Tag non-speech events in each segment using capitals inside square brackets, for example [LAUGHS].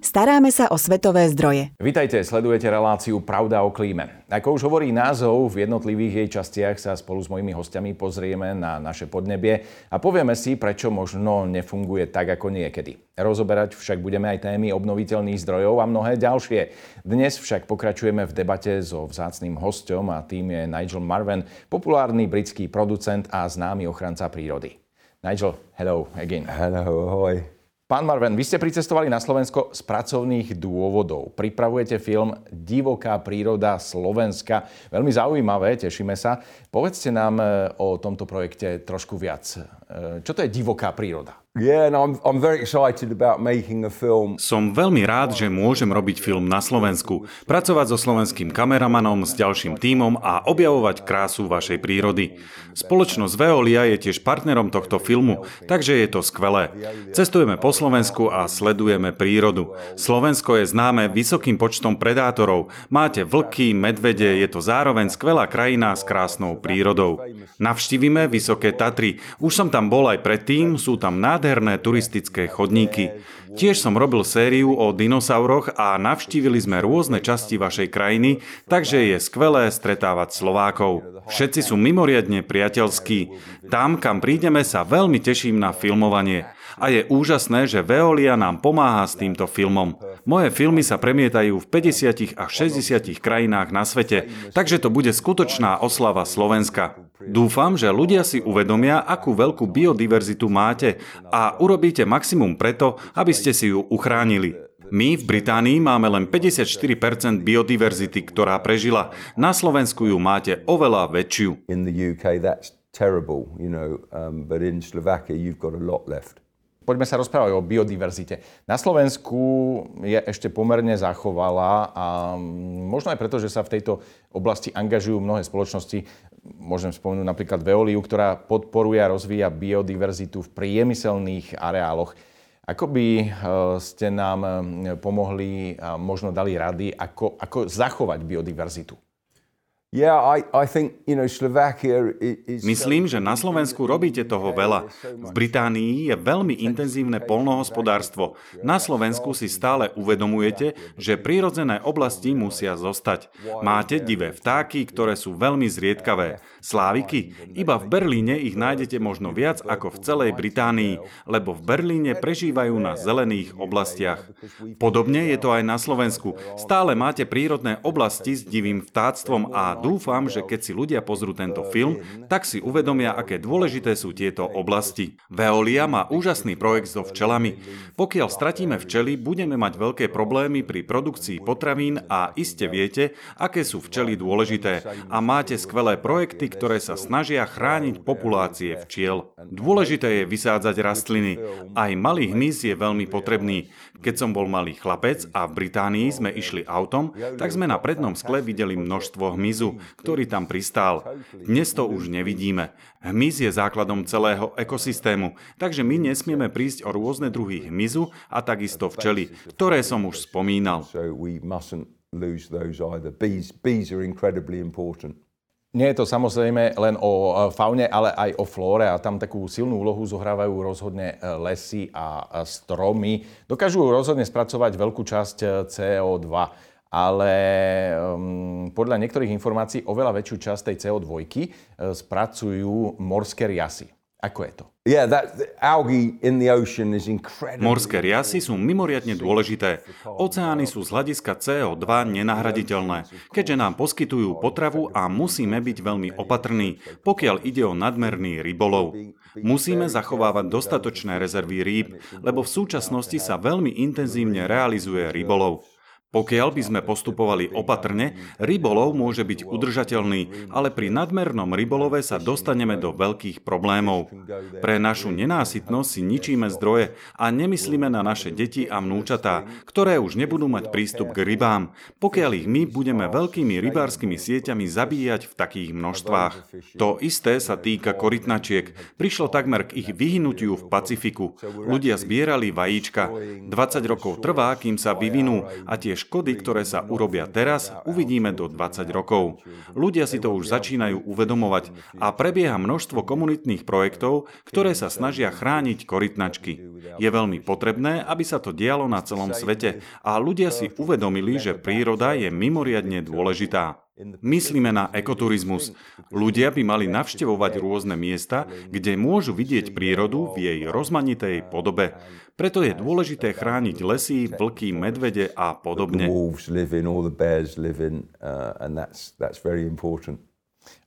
Staráme sa o svetové zdroje. Vitajte, sledujete reláciu Pravda o klíme. Ako už hovorí názov, v jednotlivých jej častiach sa spolu s mojimi hostiami pozrieme na naše podnebie a povieme si, prečo možno nefunguje tak ako niekedy. Rozoberať však budeme aj témy obnoviteľných zdrojov a mnohé ďalšie. Dnes však pokračujeme v debate so vzácným hostom a tým je Nigel Marven, populárny britský producent a známy ochranca prírody. Nigel, hello again. Hello, ahoj. Pán Marven, vy ste pricestovali na Slovensko z pracovných dôvodov. Pripravujete film Divoká príroda Slovenska. Veľmi zaujímavé, tešíme sa. Povedzte nám e, o tomto projekte trošku viac. E, čo to je divoká príroda? Som veľmi rád, že môžem robiť film na Slovensku, pracovať so slovenským kameramanom, s ďalším tímom a objavovať krásu vašej prírody. Spoločnosť Veolia je tiež partnerom tohto filmu, takže je to skvelé. Cestujeme po Slovensku a sledujeme prírodu. Slovensko je známe vysokým počtom predátorov. Máte vlky, medvede, je to zároveň skvelá krajina s krásnou prírodou. Navštívime Vysoké Tatry. Už som tam bol aj predtým, sú tam nádherné turistické chodníky. Tiež som robil sériu o dinosauroch a navštívili sme rôzne časti vašej krajiny, takže je skvelé stretávať Slovákov. Všetci sú mimoriadne priateľskí. Tam, kam prídeme, sa veľmi teším na filmovanie. A je úžasné, že Veolia nám pomáha s týmto filmom. Moje filmy sa premietajú v 50 až 60 krajinách na svete, takže to bude skutočná oslava Slovenska. Dúfam, že ľudia si uvedomia, akú veľkú biodiverzitu máte a urobíte maximum preto, aby ste si ju uchránili. My v Británii máme len 54% biodiverzity, ktorá prežila. Na Slovensku ju máte oveľa väčšiu. In the UK that's terrible, you know, um, but in Slovakia you've got a lot left. Poďme sa rozprávať o biodiverzite. Na Slovensku je ešte pomerne zachovalá a možno aj preto, že sa v tejto oblasti angažujú mnohé spoločnosti. Môžem spomenúť napríklad Veoliu, ktorá podporuje a rozvíja biodiverzitu v priemyselných areáloch. Ako by e, ste nám e, pomohli a možno dali rady, ako, ako zachovať biodiverzitu? Myslím, že na Slovensku robíte toho veľa. V Británii je veľmi intenzívne polnohospodárstvo. Na Slovensku si stále uvedomujete, že prírodzené oblasti musia zostať. Máte divé vtáky, ktoré sú veľmi zriedkavé. Sláviky? Iba v Berlíne ich nájdete možno viac ako v celej Británii, lebo v Berlíne prežívajú na zelených oblastiach. Podobne je to aj na Slovensku. Stále máte prírodné oblasti s divým vtáctvom a dúfam, že keď si ľudia pozrú tento film, tak si uvedomia, aké dôležité sú tieto oblasti. Veolia má úžasný projekt so včelami. Pokiaľ stratíme včely, budeme mať veľké problémy pri produkcii potravín a iste viete, aké sú včely dôležité. A máte skvelé projekty, ktoré sa snažia chrániť populácie včiel. Dôležité je vysádzať rastliny. Aj malý hmyz je veľmi potrebný. Keď som bol malý chlapec a v Británii sme išli autom, tak sme na prednom skle videli množstvo hmyzu ktorý tam pristál. Dnes to už nevidíme. Hmyz je základom celého ekosystému, takže my nesmieme prísť o rôzne druhy hmyzu a takisto včely, ktoré som už spomínal. Nie je to samozrejme len o e, faune, ale aj o flóre a tam takú silnú úlohu zohrávajú rozhodne e, lesy a stromy. Dokážu rozhodne spracovať veľkú časť e, CO2 ale um, podľa niektorých informácií oveľa väčšiu časť tej CO2 uh, spracujú morské riasy. Ako je to? Morské riasy sú mimoriadne dôležité. Oceány sú z hľadiska CO2 nenahraditeľné, keďže nám poskytujú potravu a musíme byť veľmi opatrní, pokiaľ ide o nadmerný rybolov. Musíme zachovávať dostatočné rezervy rýb, lebo v súčasnosti sa veľmi intenzívne realizuje rybolov. Pokiaľ by sme postupovali opatrne, rybolov môže byť udržateľný, ale pri nadmernom rybolove sa dostaneme do veľkých problémov. Pre našu nenásytnosť si ničíme zdroje a nemyslíme na naše deti a vnúčatá, ktoré už nebudú mať prístup k rybám, pokiaľ ich my budeme veľkými rybárskymi sieťami zabíjať v takých množstvách. To isté sa týka korytnačiek. Prišlo takmer k ich vyhnutiu v Pacifiku. Ľudia zbierali vajíčka. 20 rokov trvá, kým sa vyvinú a tie škody, ktoré sa urobia teraz, uvidíme do 20 rokov. Ľudia si to už začínajú uvedomovať a prebieha množstvo komunitných projektov, ktoré sa snažia chrániť korytnačky. Je veľmi potrebné, aby sa to dialo na celom svete a ľudia si uvedomili, že príroda je mimoriadne dôležitá. Myslíme na ekoturizmus. Ľudia by mali navštevovať rôzne miesta, kde môžu vidieť prírodu v jej rozmanitej podobe. Preto je dôležité chrániť lesy, vlky, medvede a podobne.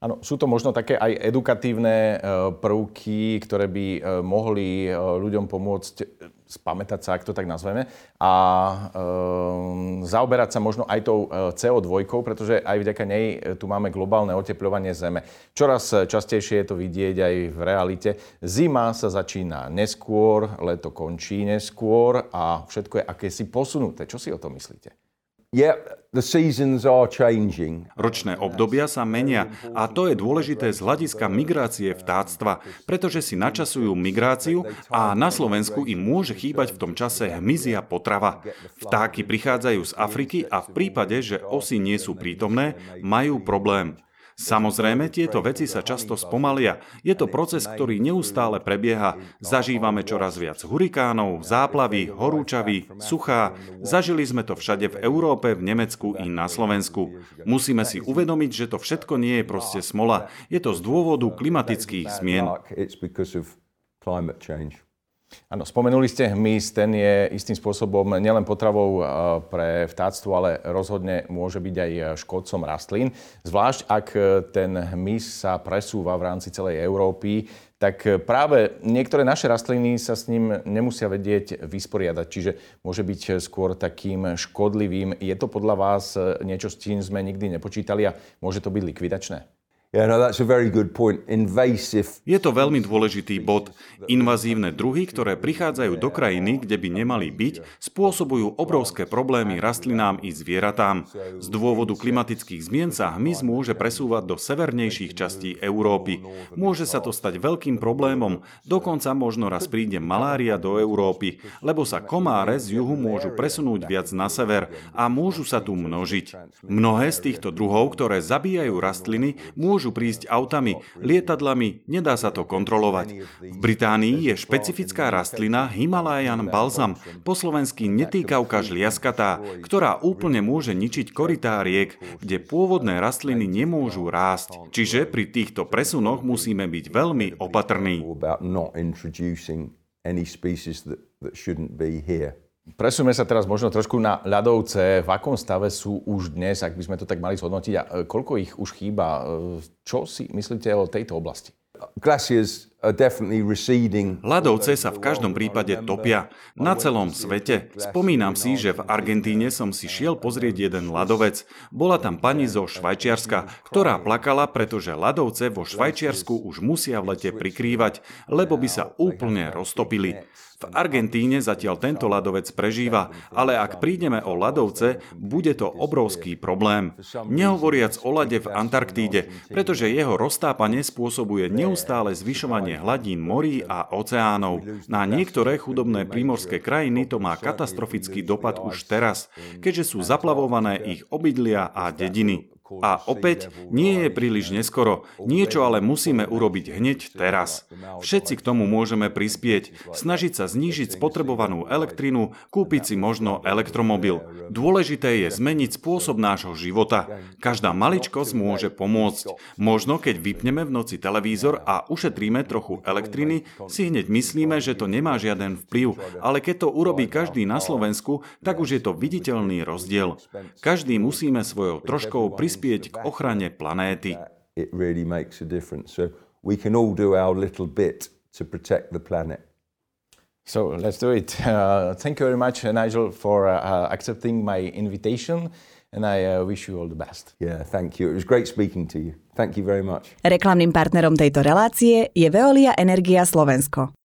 Áno, sú to možno také aj edukatívne e, prvky, ktoré by e, mohli e, ľuďom pomôcť spamätať sa, ak to tak nazveme, a e, zaoberať sa možno aj tou CO2, pretože aj vďaka nej tu máme globálne oteplovanie Zeme. Čoraz častejšie je to vidieť aj v realite. Zima sa začína neskôr, leto končí neskôr a všetko je akési posunuté. Čo si o tom myslíte? Ročné obdobia sa menia a to je dôležité z hľadiska migrácie vtáctva, pretože si načasujú migráciu a na Slovensku im môže chýbať v tom čase hmyzia potrava. Vtáky prichádzajú z Afriky a v prípade, že osy nie sú prítomné, majú problém. Samozrejme, tieto veci sa často spomalia. Je to proces, ktorý neustále prebieha. Zažívame čoraz viac hurikánov, záplavy, horúčavy, suchá. Zažili sme to všade v Európe, v Nemecku i na Slovensku. Musíme si uvedomiť, že to všetko nie je proste smola. Je to z dôvodu klimatických zmien. Áno, spomenuli ste hmyz, ten je istým spôsobom nielen potravou eh, pre vtáctvo, ale rozhodne môže byť aj škodcom rastlín. Zvlášť ak eh, ten hmyz sa presúva v rámci celej Európy, tak eh, práve niektoré naše rastliny sa s ním nemusia vedieť vysporiadať, čiže môže byť skôr takým škodlivým. Je to podľa vás niečo, s čím sme nikdy nepočítali a môže to byť likvidačné? No. Je to veľmi dôležitý bod. Invazívne druhy, ktoré prichádzajú do krajiny, kde by nemali byť, spôsobujú obrovské problémy rastlinám i zvieratám. Z dôvodu klimatických zmien sa hmyz môže presúvať do severnejších častí Európy. Môže sa to stať veľkým problémom, dokonca možno raz príde malária do Európy, lebo sa komáre z juhu môžu presunúť viac na sever a môžu sa tu množiť. Mnohé z týchto druhov, ktoré zabíjajú rastliny, môžu môžu prísť autami, lietadlami, nedá sa to kontrolovať. V Británii je špecifická rastlina Himalayan balsam, po slovensky netýkavka žliaskatá, ktorá úplne môže ničiť korytá riek, kde pôvodné rastliny nemôžu rásť. Čiže pri týchto presunoch musíme byť veľmi opatrní. any species that, that shouldn't be here. Presujeme sa teraz možno trošku na ľadovce. V akom stave sú už dnes, ak by sme to tak mali zhodnotiť a e, koľko ich už chýba? E, čo si myslíte o tejto oblasti? Glaciers Ľadovce sa v každom prípade topia. Na celom svete. Spomínam si, že v Argentíne som si šiel pozrieť jeden ľadovec. Bola tam pani zo Švajčiarska, ktorá plakala, pretože ľadovce vo Švajčiarsku už musia v lete prikrývať, lebo by sa úplne roztopili. V Argentíne zatiaľ tento ľadovec prežíva, ale ak prídeme o ľadovce, bude to obrovský problém. Nehovoriac o lade v Antarktíde, pretože jeho roztápanie spôsobuje neustále zvyšovanie hladín morí a oceánov. Na niektoré chudobné prímorské krajiny to má katastrofický dopad už teraz, keďže sú zaplavované ich obydlia a dediny. A opäť, nie je príliš neskoro. Niečo ale musíme urobiť hneď teraz. Všetci k tomu môžeme prispieť. Snažiť sa znížiť spotrebovanú elektrinu, kúpiť si možno elektromobil. Dôležité je zmeniť spôsob nášho života. Každá maličkosť môže pomôcť. Možno keď vypneme v noci televízor a ušetríme trochu elektriny, si hneď myslíme, že to nemá žiaden vplyv. Ale keď to urobí každý na Slovensku, tak už je to viditeľný rozdiel. Každý musíme svojou troškou prispieť prispieť k ochrane planéty. It really makes a difference. So we can all do our little bit to protect the planet. So let's do it. [LAUGHS] Uh, thank you very much, Nigel, for uh, accepting my invitation. And I uh, wish you all the best. Yeah, thank you. It was great speaking to you. Thank you very much. Reklamným partnerom tejto relácie je Veolia Energia Slovensko.